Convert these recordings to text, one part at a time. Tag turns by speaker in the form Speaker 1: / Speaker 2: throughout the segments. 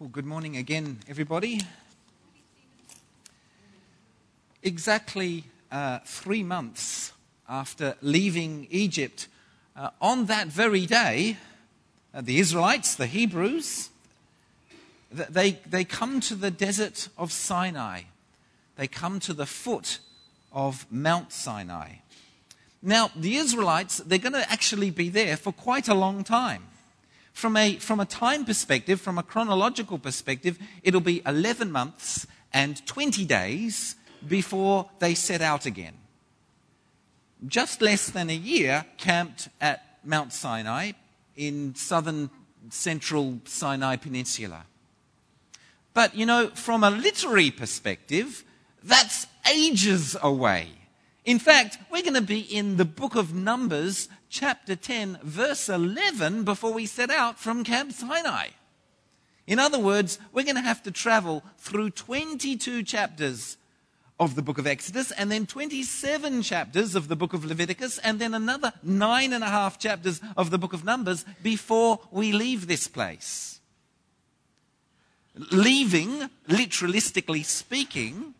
Speaker 1: Well, good morning again, everybody. Exactly uh, three months after leaving Egypt, uh, on that very day, uh, the Israelites, the Hebrews, they, they come to the desert of Sinai. They come to the foot of Mount Sinai. Now, the Israelites, they're going to actually be there for quite a long time. From a, from a time perspective, from a chronological perspective, it'll be 11 months and 20 days before they set out again. Just less than a year camped at Mount Sinai in southern central Sinai Peninsula. But, you know, from a literary perspective, that's ages away. In fact, we're going to be in the book of Numbers, chapter 10, verse 11, before we set out from Camp Sinai. In other words, we're going to have to travel through 22 chapters of the book of Exodus, and then 27 chapters of the book of Leviticus, and then another nine and a half chapters of the book of Numbers before we leave this place. Leaving, literalistically speaking,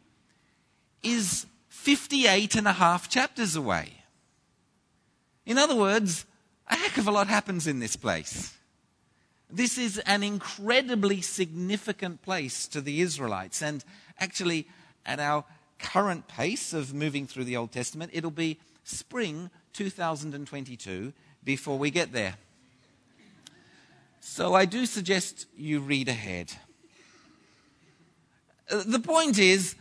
Speaker 1: is 58 and a half chapters away. In other words, a heck of a lot happens in this place. This is an incredibly significant place to the Israelites. And actually, at our current pace of moving through the Old Testament, it'll be spring 2022 before we get there. So I do suggest you read ahead. Uh, the point is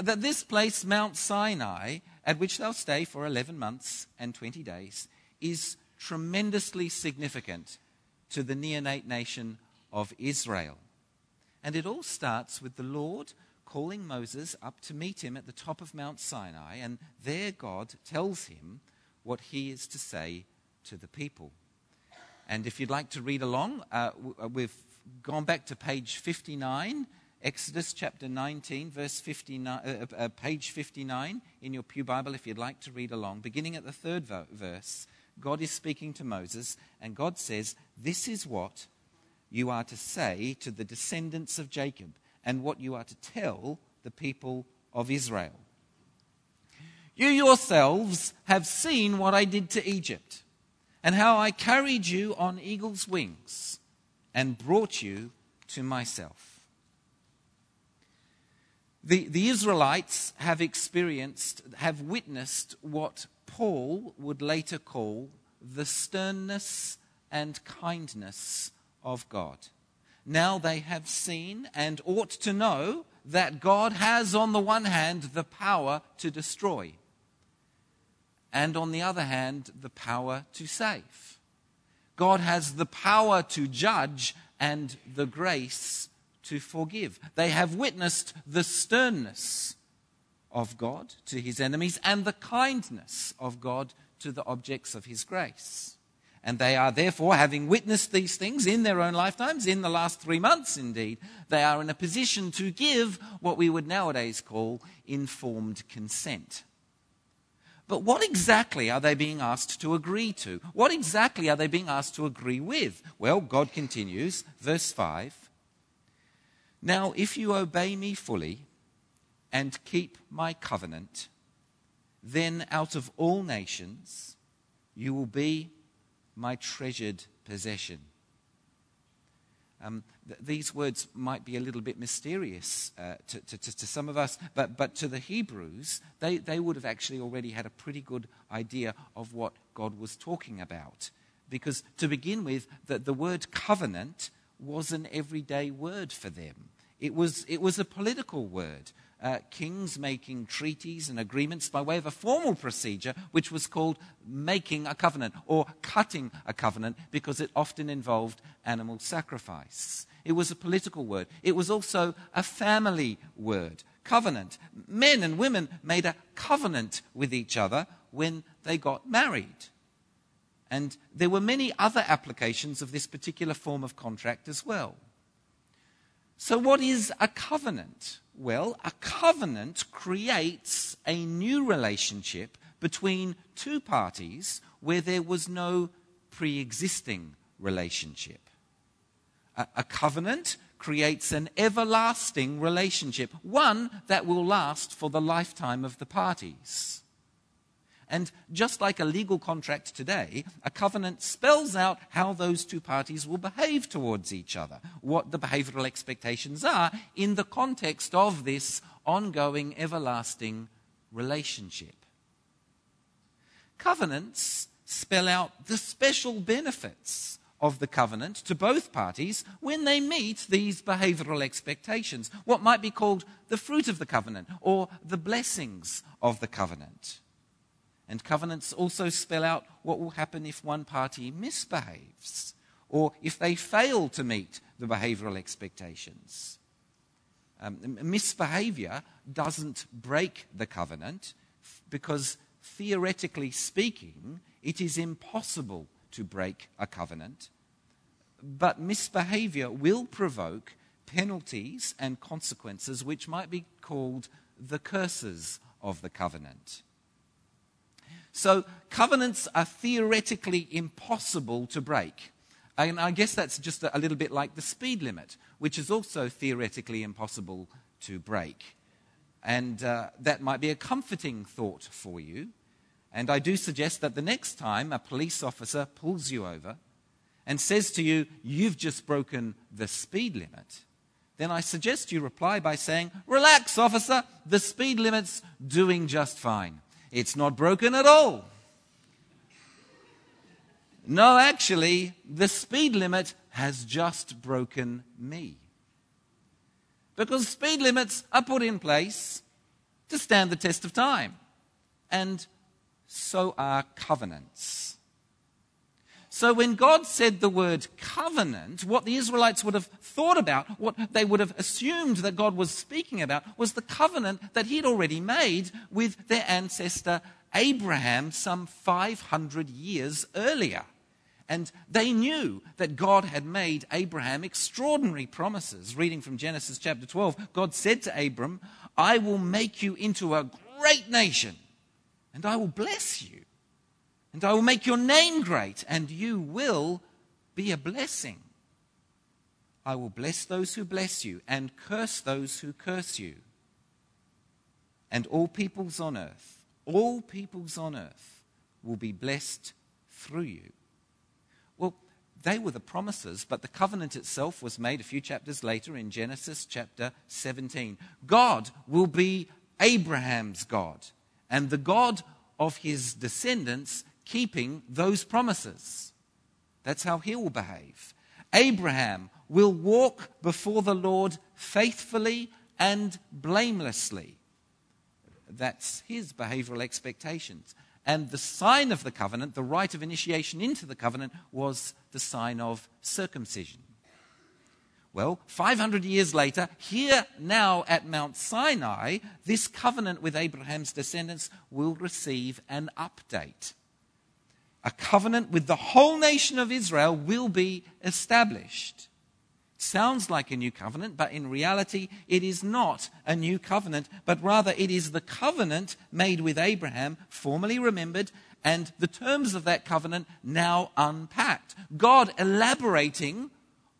Speaker 1: that this place, Mount Sinai, at which they'll stay for 11 months and 20 days, is tremendously significant to the neonate nation of Israel. And it all starts with the Lord calling Moses up to meet him at the top of Mount Sinai, and there God tells him what he is to say to the people. And if you'd like to read along, uh, uh we've gone back to page 59 Exodus chapter 19, verse 59, uh, uh, uh, page 59 in your Pew Bible, if you'd like to read along. Beginning at the third vo- verse, God is speaking to Moses, and God says, This is what you are to say to the descendants of Jacob, and what you are to tell the people of Israel. You yourselves have seen what I did to Egypt, and how I carried you on eagle's wings, and brought you to myself. The, the Israelites have experienced, have witnessed what Paul would later call the sternness and kindness of God. Now they have seen and ought to know that God has, on the one hand, the power to destroy, and on the other hand, the power to save. God has the power to judge and the grace to forgive. They have witnessed the sternness of God to his enemies and the kindness of God to the objects of his grace. And they are therefore, having witnessed these things in their own lifetimes, in the last three months indeed, they are in a position to give what we would nowadays call informed consent. But what exactly are they being asked to agree to? What exactly are they being asked to agree with? Well, God continues, verse 5 now, if you obey me fully and keep my covenant, then out of all nations you will be my treasured possession. Um, th- these words might be a little bit mysterious uh, to, to, to, some of us, but, but to the Hebrews, they, they would have actually already had a pretty good idea of what God was talking about. Because to begin with, the, the word covenant was an everyday word for them. It was, it was a political word. Uh, kings making treaties and agreements by way of a formal procedure, which was called making a covenant or cutting a covenant because it often involved animal sacrifice. It was a political word. It was also a family word, covenant. Men and women made a covenant with each other when they got married. And there were many other applications of this particular form of contract as well. So, what is a covenant? Well, a covenant creates a new relationship between two parties where there was no pre existing relationship. A, a, covenant creates an everlasting relationship, one that will last for the lifetime of the parties. And just like a legal contract today, a covenant spells out how those two parties will behave towards each other, what the behavioral expectations are in the context of this ongoing, everlasting relationship. Covenants spell out the special benefits of the covenant to both parties when they meet these behavioral expectations, what might be called the fruit of the covenant or the blessings of the covenant. And covenants also spell out what will happen if one party misbehaves or if they fail to meet the behavioral expectations. Um, misbehavior doesn't break the covenant because, theoretically speaking, it is impossible to break a covenant. But misbehavior will provoke penalties and consequences which might be called the curses of the covenant. So, covenants are theoretically impossible to break. And I guess that's just a little bit like the speed limit, which is also theoretically impossible to break. And uh, that might be a comforting thought for you. And I do suggest that the next time a police officer pulls you over and says to you, You've just broken the speed limit, then I suggest you reply by saying, Relax, officer, the speed limit's doing just fine. It's not broken at all. No, actually, the speed limit has just broken me. Because speed limits are put in place to stand the test of time. And so are covenants. So when God said the word covenant, what the Israelites would have thought about, what they would have assumed that God was speaking about, was the covenant that he'd already made with their ancestor Abraham some 500 years earlier. And they knew that God had made Abraham extraordinary promises. Reading from Genesis chapter 12, God said to Abram, I will make you into a great nation, and I will bless you and I will make your name great, and you will be a blessing. I will bless those who bless you, and curse those who curse you. And all peoples on earth, all peoples on earth will be blessed through you. Well, they were the promises, but the covenant itself was made a few chapters later in Genesis chapter 17. God will be Abraham's God, and the God of his descendants keeping those promises. That's how he will behave. Abraham will walk before the Lord faithfully and blamelessly. That's his behavioral expectations. And the sign of the covenant, the rite of initiation into the covenant, was the sign of circumcision. Well, 500 years later, here now at Mount Sinai, this covenant with Abraham's descendants will receive an update a covenant with the whole nation of Israel will be established. Sounds like a new covenant, but in reality, it is not a new covenant, but rather it is the covenant made with Abraham, formerly remembered, and the terms of that covenant now unpacked. God elaborating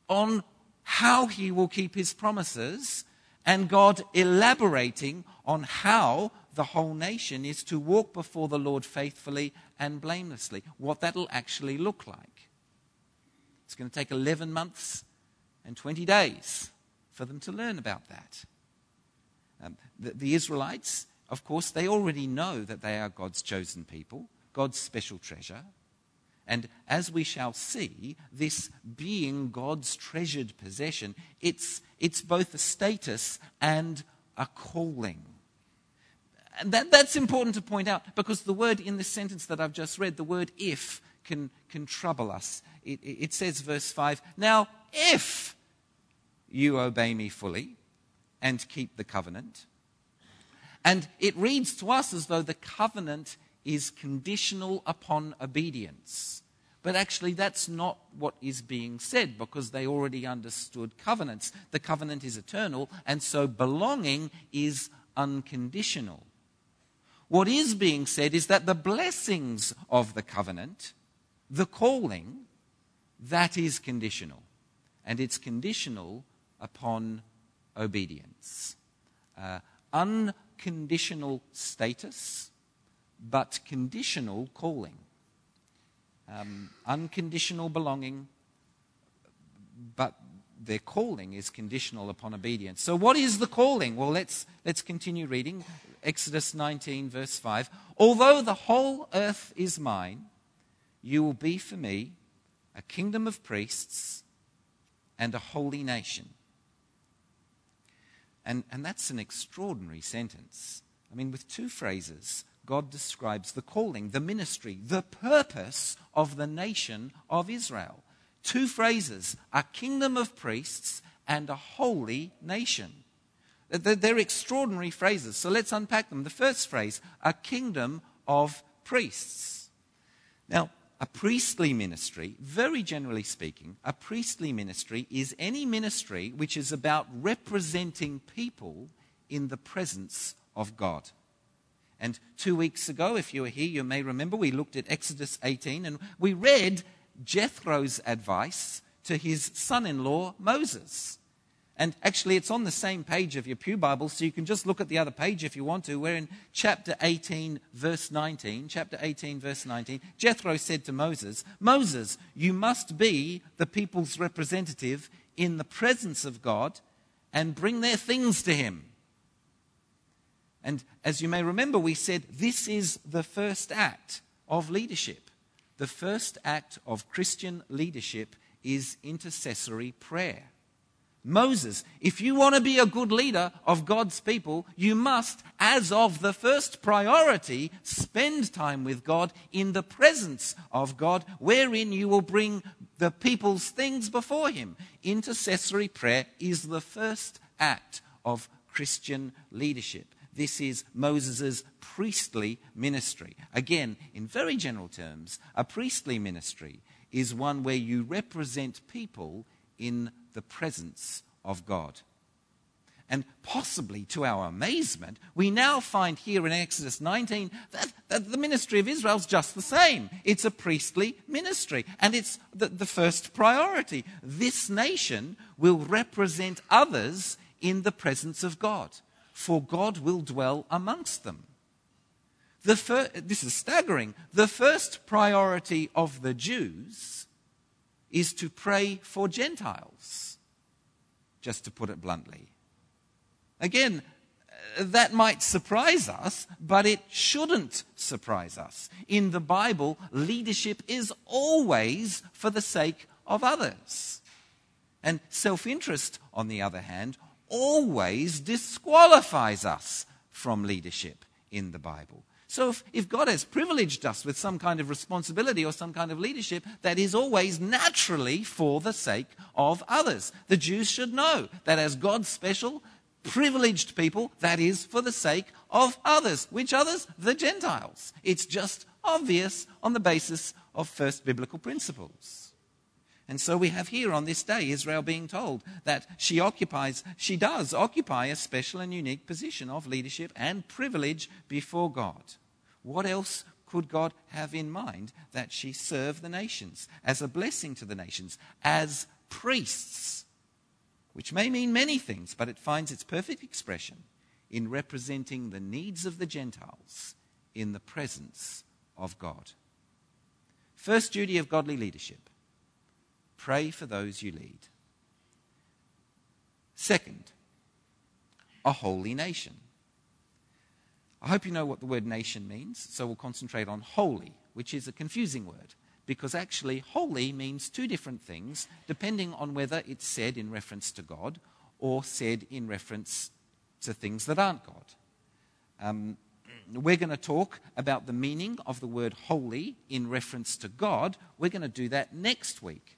Speaker 1: on how he will keep his promises, and God elaborating on how the whole nation is to walk before the Lord faithfully and blamelessly. What that'll actually look like. It's going to take 11 months and 20 days for them to learn about that. Um, the, the Israelites, of course, they already know that they are God's chosen people, God's special treasure. And as we shall see, this being God's treasured possession, it's, it's both a status and a calling. That, that's important to point out because the word in this sentence that I've just read, the word if, can, can trouble us. It, it says, verse 5, Now, if you obey me fully and keep the covenant, and it reads to us as though the covenant is conditional upon obedience. But actually, that's not what is being said because they already understood covenants. The covenant is eternal, and so belonging is unconditional. What is being said is that the blessings of the covenant, the calling, that is conditional. And it's conditional upon obedience. Uh, unconditional status, but conditional calling. Um, unconditional belonging, but their calling is conditional upon obedience. So, what is the calling? Well, let's, let's continue reading. Exodus 19, verse 5. Although the whole earth is mine, you will be for me a kingdom of priests and a holy nation. And, and that's an extraordinary sentence. I mean, with two phrases, God describes the calling, the ministry, the purpose of the nation of Israel. Two phrases a kingdom of priests and a holy nation. They're extraordinary phrases. So let's unpack them. The first phrase, a kingdom of priests. Now, a priestly ministry, very generally speaking, a priestly ministry is any ministry which is about representing people in the presence of God. And two weeks ago, if you were here, you may remember we looked at Exodus 18 and we read Jethro's advice to his son in law, Moses. And actually, it's on the same page of your Pew Bible, so you can just look at the other page if you want to. We're in chapter 18, verse 19. Chapter 18, verse 19. Jethro said to Moses, Moses, you must be the people's representative in the presence of God and bring their things to him. And as you may remember, we said this is the first act of leadership. The first act of Christian leadership is intercessory prayer. Moses, if you want to be a good leader of God's people, you must, as of the first priority, spend time with God in the presence of God, wherein you will bring the people's things before Him. Intercessory prayer is the first act of Christian leadership. This is Moses' priestly ministry. Again, in very general terms, a priestly ministry is one where you represent people in the presence of God. And possibly to our amazement, we now find here in Exodus 19 that, that, the ministry of Israel is just the same. It's a priestly ministry, and it's the, the first priority. This nation will represent others in the presence of God, for God will dwell amongst them. The fir- this is staggering. The first priority of the Jews is to pray for Gentiles just to put it bluntly. Again, that might surprise us, but it shouldn't surprise us. In the Bible, leadership is always for the sake of others. And self interest, on the other hand, always disqualifies us from leadership in the Bible. So if, if God has privileged us with some kind of responsibility or some kind of leadership, that is always naturally for the sake of others. The Jews should know that as God's special, privileged people, that is for the sake of others. Which others? The Gentiles. It's just obvious on the basis of first biblical principles. And so we have here on this day Israel being told that she occupies, she does occupy a special and unique position of leadership and privilege before God. What else could God have in mind that she serve the nations as a blessing to the nations, as priests, which may mean many things, but it finds its perfect expression in representing the needs of the Gentiles in the presence of God. First duty of godly leadership Pray for those you lead. Second, a holy nation. I hope you know what the word nation means, so we'll concentrate on holy, which is a confusing word, because actually, holy means two different things depending on whether it's said in reference to God or said in reference to things that aren't God. Um, we're going to talk about the meaning of the word holy in reference to God. We're going to do that next week.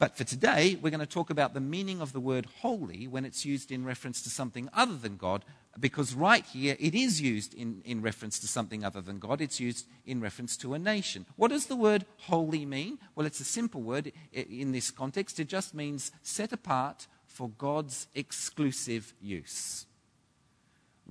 Speaker 1: But for today, we're going to talk about the meaning of the word holy when it's used in reference to something other than God, because right here it is used in, in reference to something other than God. It's used in reference to a nation. What does the word holy mean? Well, it's a simple word in this context. It just means set apart for God's exclusive use.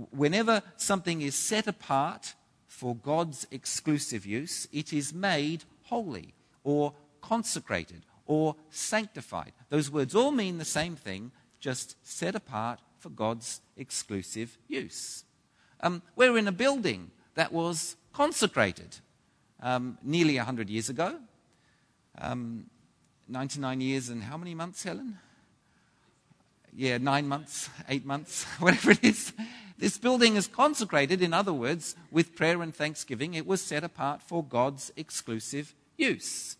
Speaker 1: Whenever something is set apart for God's exclusive use, it is made holy or consecrated or sanctified. Those words all mean the same thing, just set apart for God's exclusive use. Um, we're in a building that was consecrated um, nearly 100 years ago. Um, 99 years and how many months, Helen? Yeah, nine months, eight months, whatever it is. This building is consecrated, in other words, with prayer and thanksgiving. It was set apart for God's exclusive use.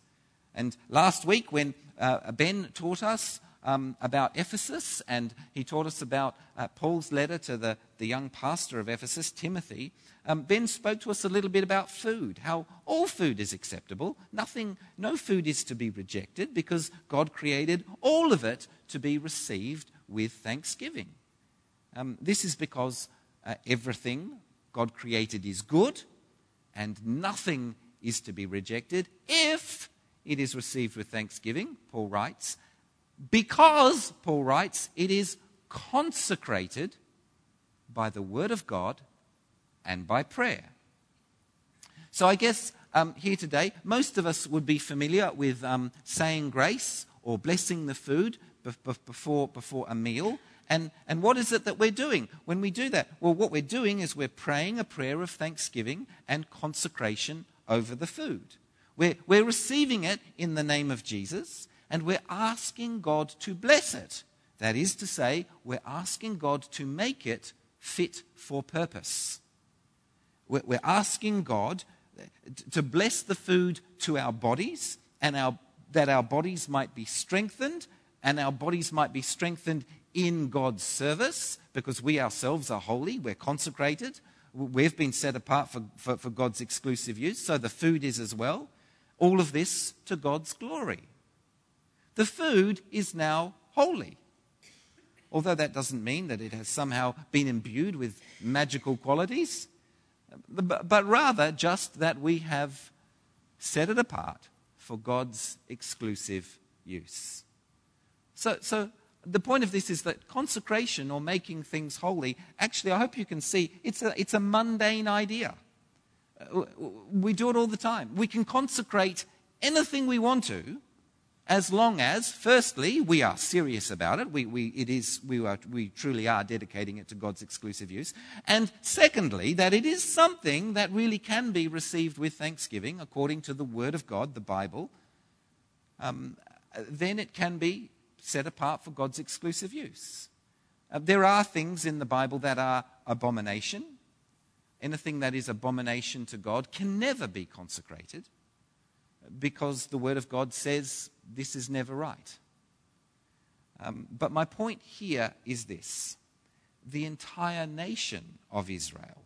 Speaker 1: And last week, when uh, Ben taught us um, about Ephesus, and he taught us about uh, Paul's letter to the, the young pastor of Ephesus, Timothy. Um, ben spoke to us a little bit about food, how all food is acceptable. Nothing, no food is to be rejected because God created all of it to be received with thanksgiving. Um, this is because uh, everything God created is good, and nothing is to be rejected if it is received with thanksgiving, Paul writes, because, Paul writes, it is consecrated by the Word of God and by prayer. So I guess um, here today, most of us would be familiar with um, saying grace or blessing the food before, before a meal. And, and what is it that we're doing when we do that? Well, what we're doing is we're praying a prayer of thanksgiving and consecration over the food. We're, we're receiving it in the name of Jesus, and we're asking God to bless it. That is to say, we're asking God to make it fit for purpose. We're, we're asking God to bless the food to our bodies and our, that our bodies might be strengthened and our bodies might be strengthened in God's service because we ourselves are holy, we're consecrated, we've been set apart for, for, for God's exclusive use, so the food is as well. All of this to God's glory the food is now holy. Although that doesn't mean that it has somehow been imbued with magical qualities, but rather just that we have set it apart for God's exclusive use. So, so the point of this is that consecration or making things holy, actually, I hope you can see, it's a, it's a mundane idea. Uh, we do it all the time. We can consecrate anything we want to as long as, firstly, we are serious about it. We, we, it is, we, are, we truly are dedicating it to God's exclusive use. And secondly, that it is something that really can be received with thanksgiving according to the Word of God, the Bible. Um, then it can be set apart for God's exclusive use. Uh, there are things in the Bible that are abomination. Anything that is abomination to God can never be consecrated because the Word of God says this is never right. Um, but my point here is this the entire nation of Israel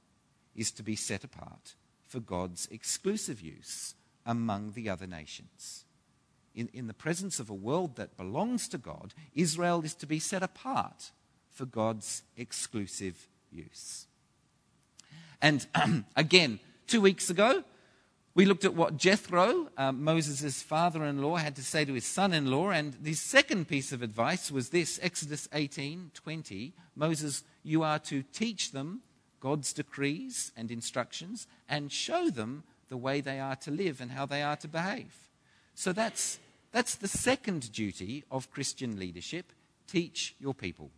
Speaker 1: is to be set apart for God's exclusive use among the other nations. In, in the presence of a world that belongs to God, Israel is to be set apart for God's exclusive use. And again, two weeks ago, we looked at what Jethro, uh, Moses' father in law, had to say to his son in law. And the second piece of advice was this Exodus 18 20. Moses, you are to teach them God's decrees and instructions and show them the way they are to live and how they are to behave. So that's, that's the second duty of Christian leadership teach your people.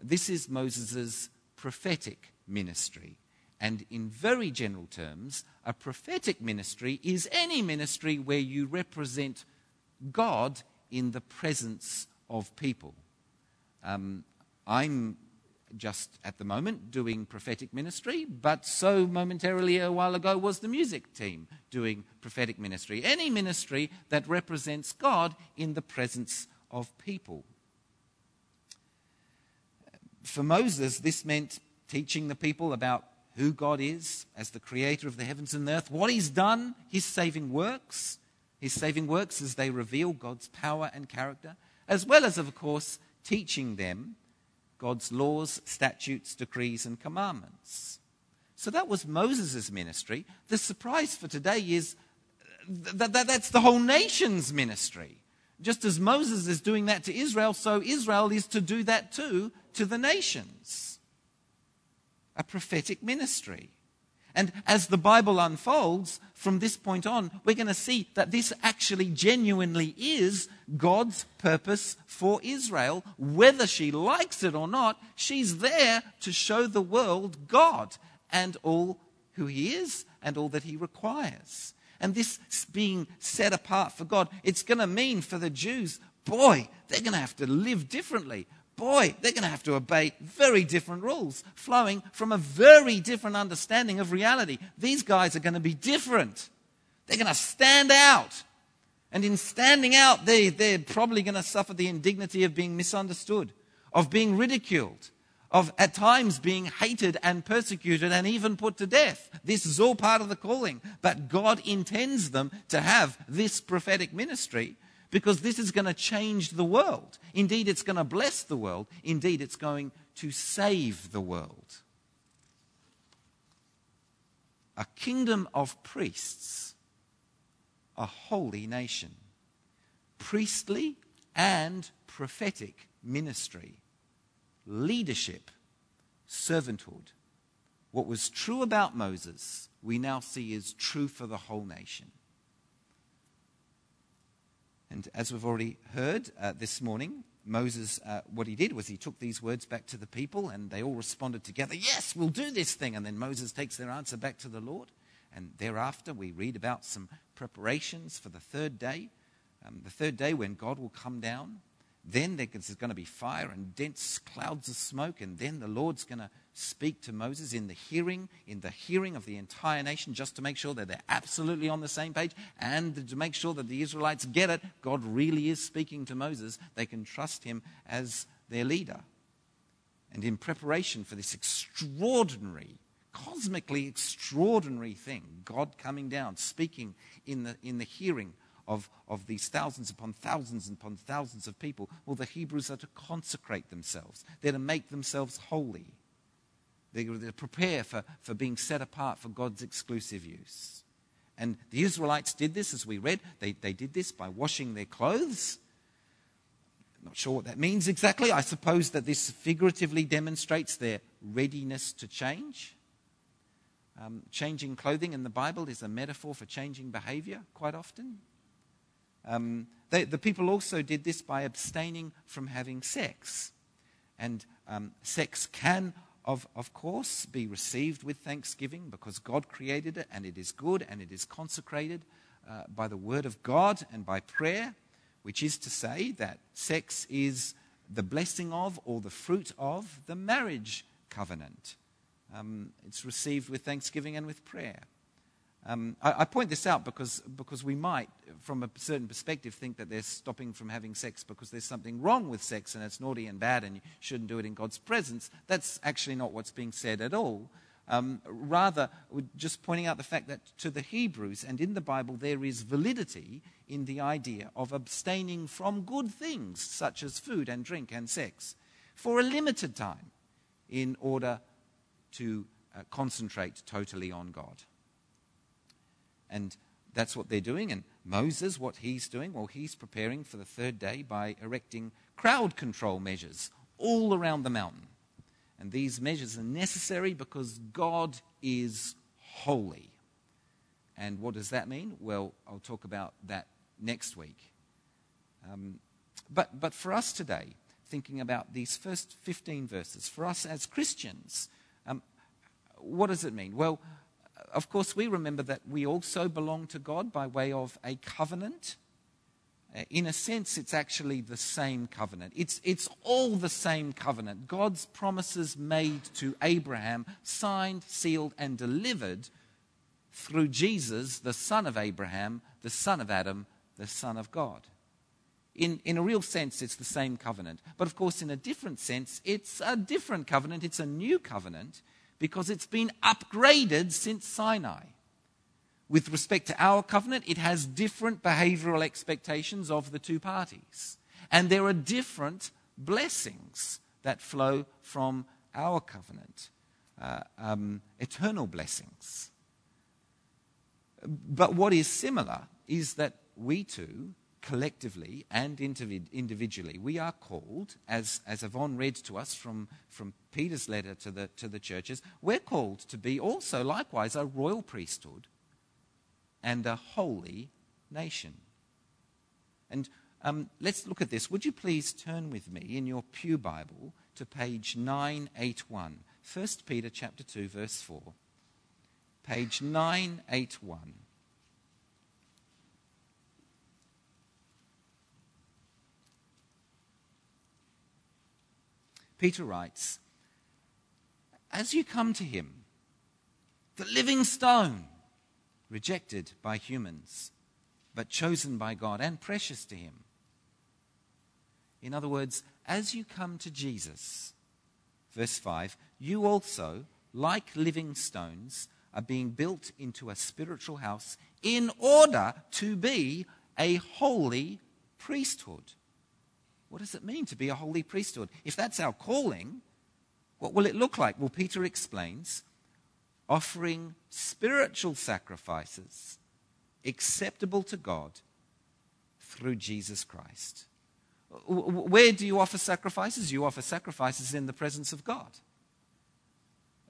Speaker 1: This is Moses' prophetic ministry. And in very general terms, a prophetic ministry is any ministry where you represent God in the presence of people. Um, I'm just at the moment doing prophetic ministry, but so momentarily a while ago was the music team doing prophetic ministry. Any ministry that represents God in the presence of people. For Moses, this meant teaching the people about who God is as the creator of the heavens and the earth, what he's done, his saving works, his saving works as they reveal God's power and character, as well as, of course, teaching them God's laws, statutes, decrees, and commandments. So that was Moses' ministry. The surprise for today is that, that that's the whole nation's ministry. Just as Moses is doing that to Israel, so Israel is to do that too to the nations a prophetic ministry. And as the Bible unfolds from this point on, we're going to see that this actually genuinely is God's purpose for Israel. Whether she likes it or not, she's there to show the world God and all who He is and all that He requires. And this being set apart for God, it's going to mean for the Jews, boy, they're going to have to live differently boy, they're going to have to obey very different rules, flowing from a very different understanding of reality. These guys are going to be different. They're going to stand out. And in standing out, they, they're probably going to suffer the indignity of being misunderstood, of being ridiculed, of at times being hated and persecuted and even put to death. This is all part of the calling. But God intends them to have this prophetic ministry because this is going to change the world. Indeed, it's going to bless the world. Indeed, it's going to save the world. A kingdom of priests, a holy nation, priestly and prophetic ministry, leadership, servanthood. What was true about Moses, we now see is true for the whole nation. And as we've already heard uh, this morning, Moses, uh, what he did was he took these words back to the people and they all responded together, Yes, we'll do this thing. And then Moses takes their answer back to the Lord. And thereafter, we read about some preparations for the third day. Um, the third day when God will come down then there's going to be fire and dense clouds of smoke, and then the Lord's going to speak to Moses in the hearing, in the hearing of the entire nation, just to make sure that they're absolutely on the same page, and to make sure that the Israelites get it. God really is speaking to Moses. They can trust him as their leader. And in preparation for this extraordinary, cosmically extraordinary thing, God coming down, speaking in the, in the hearing of, of these thousands upon thousands upon thousands of people. Well, the Hebrews are to consecrate themselves, they're to make themselves holy. They're to prepare for, for being set apart for God's exclusive use. And the Israelites did this, as we read. They, they did this by washing their clothes. Not sure what that means exactly. I suppose that this figuratively demonstrates their readiness to change. Um, changing clothing in the Bible is a metaphor for changing behavior quite often. Um, they, the people also did this by abstaining from having sex. And um, sex can, of, of course, be received with thanksgiving because God created it and it is good and it is consecrated uh, by the word of God and by prayer, which is to say that sex is the blessing of or the fruit of the marriage covenant. Um, it's received with thanksgiving and with prayer. Um, I, I, point this out because, because we might, from a certain perspective, think that they're stopping from having sex because there's something wrong with sex and it's naughty and bad and you shouldn't do it in God's presence. That's actually not what's being said at all. Um, rather, just pointing out the fact that to the Hebrews and in the Bible there is validity in the idea of abstaining from good things such as food and drink and sex for a limited time in order to uh, concentrate totally on God. And that's what they're doing. And Moses, what he's doing? Well, he's preparing for the third day by erecting crowd control measures all around the mountain. And these measures are necessary because God is holy. And what does that mean? Well, I'll talk about that next week. Um, but, but for us today, thinking about these first 15 verses, for us as Christians, um, what does it mean? Well, of course, we remember that we also belong to God by way of a covenant. Uh, in a sense, it's actually the same covenant. It's, it's all the same covenant. God's promises made to Abraham, signed, sealed, and delivered through Jesus, the son of Abraham, the son of Adam, the son of God. In, in a real sense, it's the same covenant. But of course, in a different sense, it's a different covenant. It's a new covenant because it's been upgraded since Sinai. With respect to our covenant, it has different behavioral expectations of the two parties. And there are different blessings that flow from our covenant, uh, um, eternal blessings. But what is similar is that we too collectively and individually, we are called, as, as Yvonne read to us from, from Peter's letter to the, to the churches, we're called to be also likewise a royal priesthood and a holy nation. And um, let's look at this. Would you please turn with me in your Pew Bible to page 981, 1 Peter chapter 2, verse 4. Page 981. Peter writes, As you come to him, the living stone, rejected by humans, but chosen by God and precious to him. In other words, as you come to Jesus, verse 5, you also, like living stones, are being built into a spiritual house in order to be a holy priesthood. What does it mean to be a holy priesthood? If that's our calling, what will it look like? Well, Peter explains offering spiritual sacrifices acceptable to God through Jesus Christ. Where do you offer sacrifices? You offer sacrifices in the presence of God.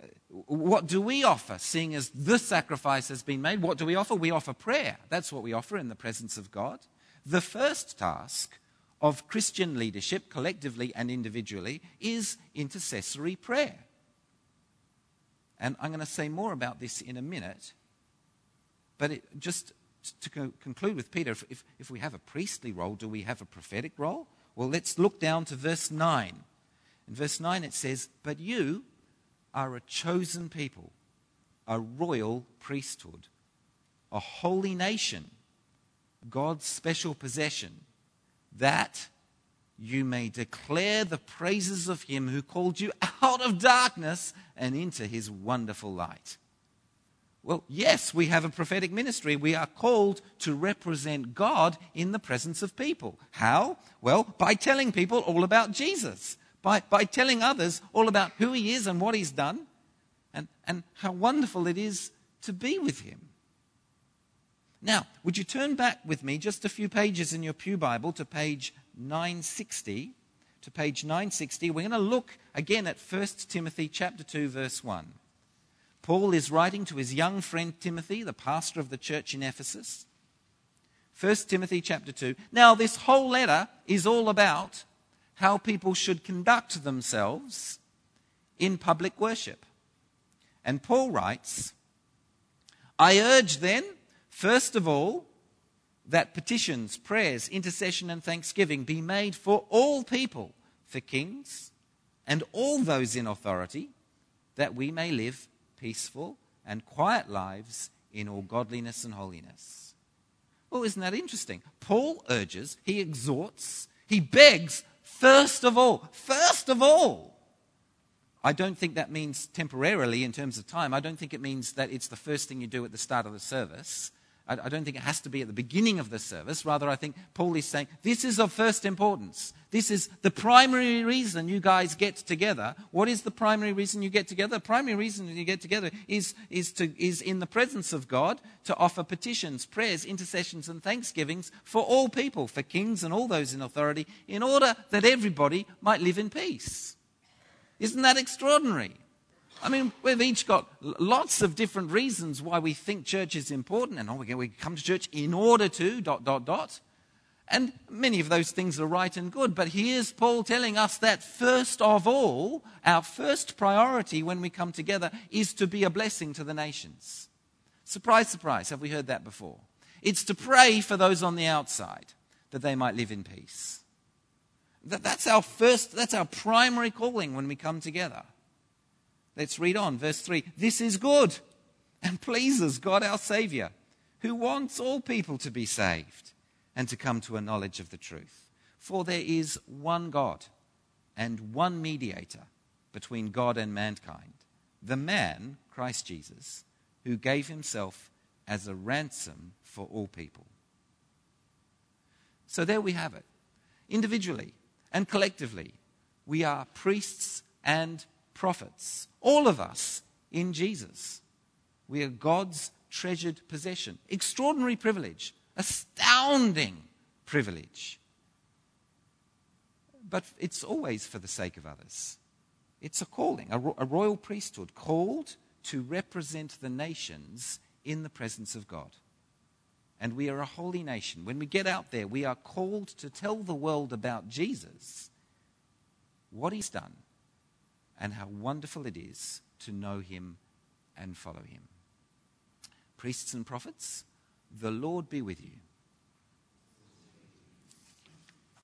Speaker 1: Uh, what do we offer, seeing as the sacrifice has been made? What do we offer? We offer prayer. That's what we offer in the presence of God. The first task of Christian leadership, collectively and individually, is intercessory prayer. And I'm going to say more about this in a minute. But it, just to co- conclude with Peter, if, if, if we have a priestly role, do we have a prophetic role? Well, let's look down to verse 9. In verse 9 it says, But you are a chosen people, a royal priesthood, a holy nation, God's special possession, that you may declare the praises of him who called you out of darkness and into his wonderful light. Well, yes, we have a prophetic ministry. We are called to represent God in the presence of people. How? Well, by telling people all about Jesus, by, by telling others all about who he is and what he's done, and, and how wonderful it is to be with him. Now, would you turn back with me just a few pages in your Pew Bible to page 960? To page 960, we're going to look again at 1 Timothy chapter 2 verse 1. Paul is writing to his young friend Timothy, the pastor of the church in Ephesus. 1 Timothy chapter 2. Now, this whole letter is all about how people should conduct themselves in public worship. And Paul writes, I urge then, first of all, that petitions, prayers, intercession, and thanksgiving be made for all people, for kings and all those in authority, that we may live peaceful and quiet lives in all godliness and holiness. Well, isn't that interesting? Paul urges, he exhorts, he begs, first of all, first of all. I don't think that means temporarily in terms of time. I don't think it means that it's the first thing you do at the start of the service. I, don't think it has to be at the beginning of the service. Rather, I think Paul is saying this is of first importance. This is the primary reason you guys get together. What is the primary reason you get together? The primary reason you get together is, is, to, is in the presence of God to offer petitions, prayers, intercessions, and thanksgivings for all people, for kings and all those in authority, in order that everybody might live in peace. Isn't that extraordinary? I mean, we've each got lots of different reasons why we think church is important, and oh, we come to church in order to, dot, dot, dot. And many of those things are right and good, but here's Paul telling us that first of all, our first priority when we come together is to be a blessing to the nations. Surprise, surprise, have we heard that before? It's to pray for those on the outside that they might live in peace. That's our first, that's our primary calling when we come together. Let's read on. Verse 3 This is good and pleases God our Savior, who wants all people to be saved and to come to a knowledge of the truth. For there is one God and one mediator between God and mankind, the man, Christ Jesus, who gave himself as a ransom for all people. So there we have it. Individually and collectively, we are priests and prophets. All of us in Jesus. We are God's treasured possession. Extraordinary privilege, astounding privilege. But it's always for the sake of others. It's a calling, a, ro- a royal priesthood called to represent the nations in the presence of God. And we are a holy nation. When we get out there, we are called to tell the world about Jesus, what he's done, and how wonderful it is to know him and follow him. Priests and prophets, the Lord be with you.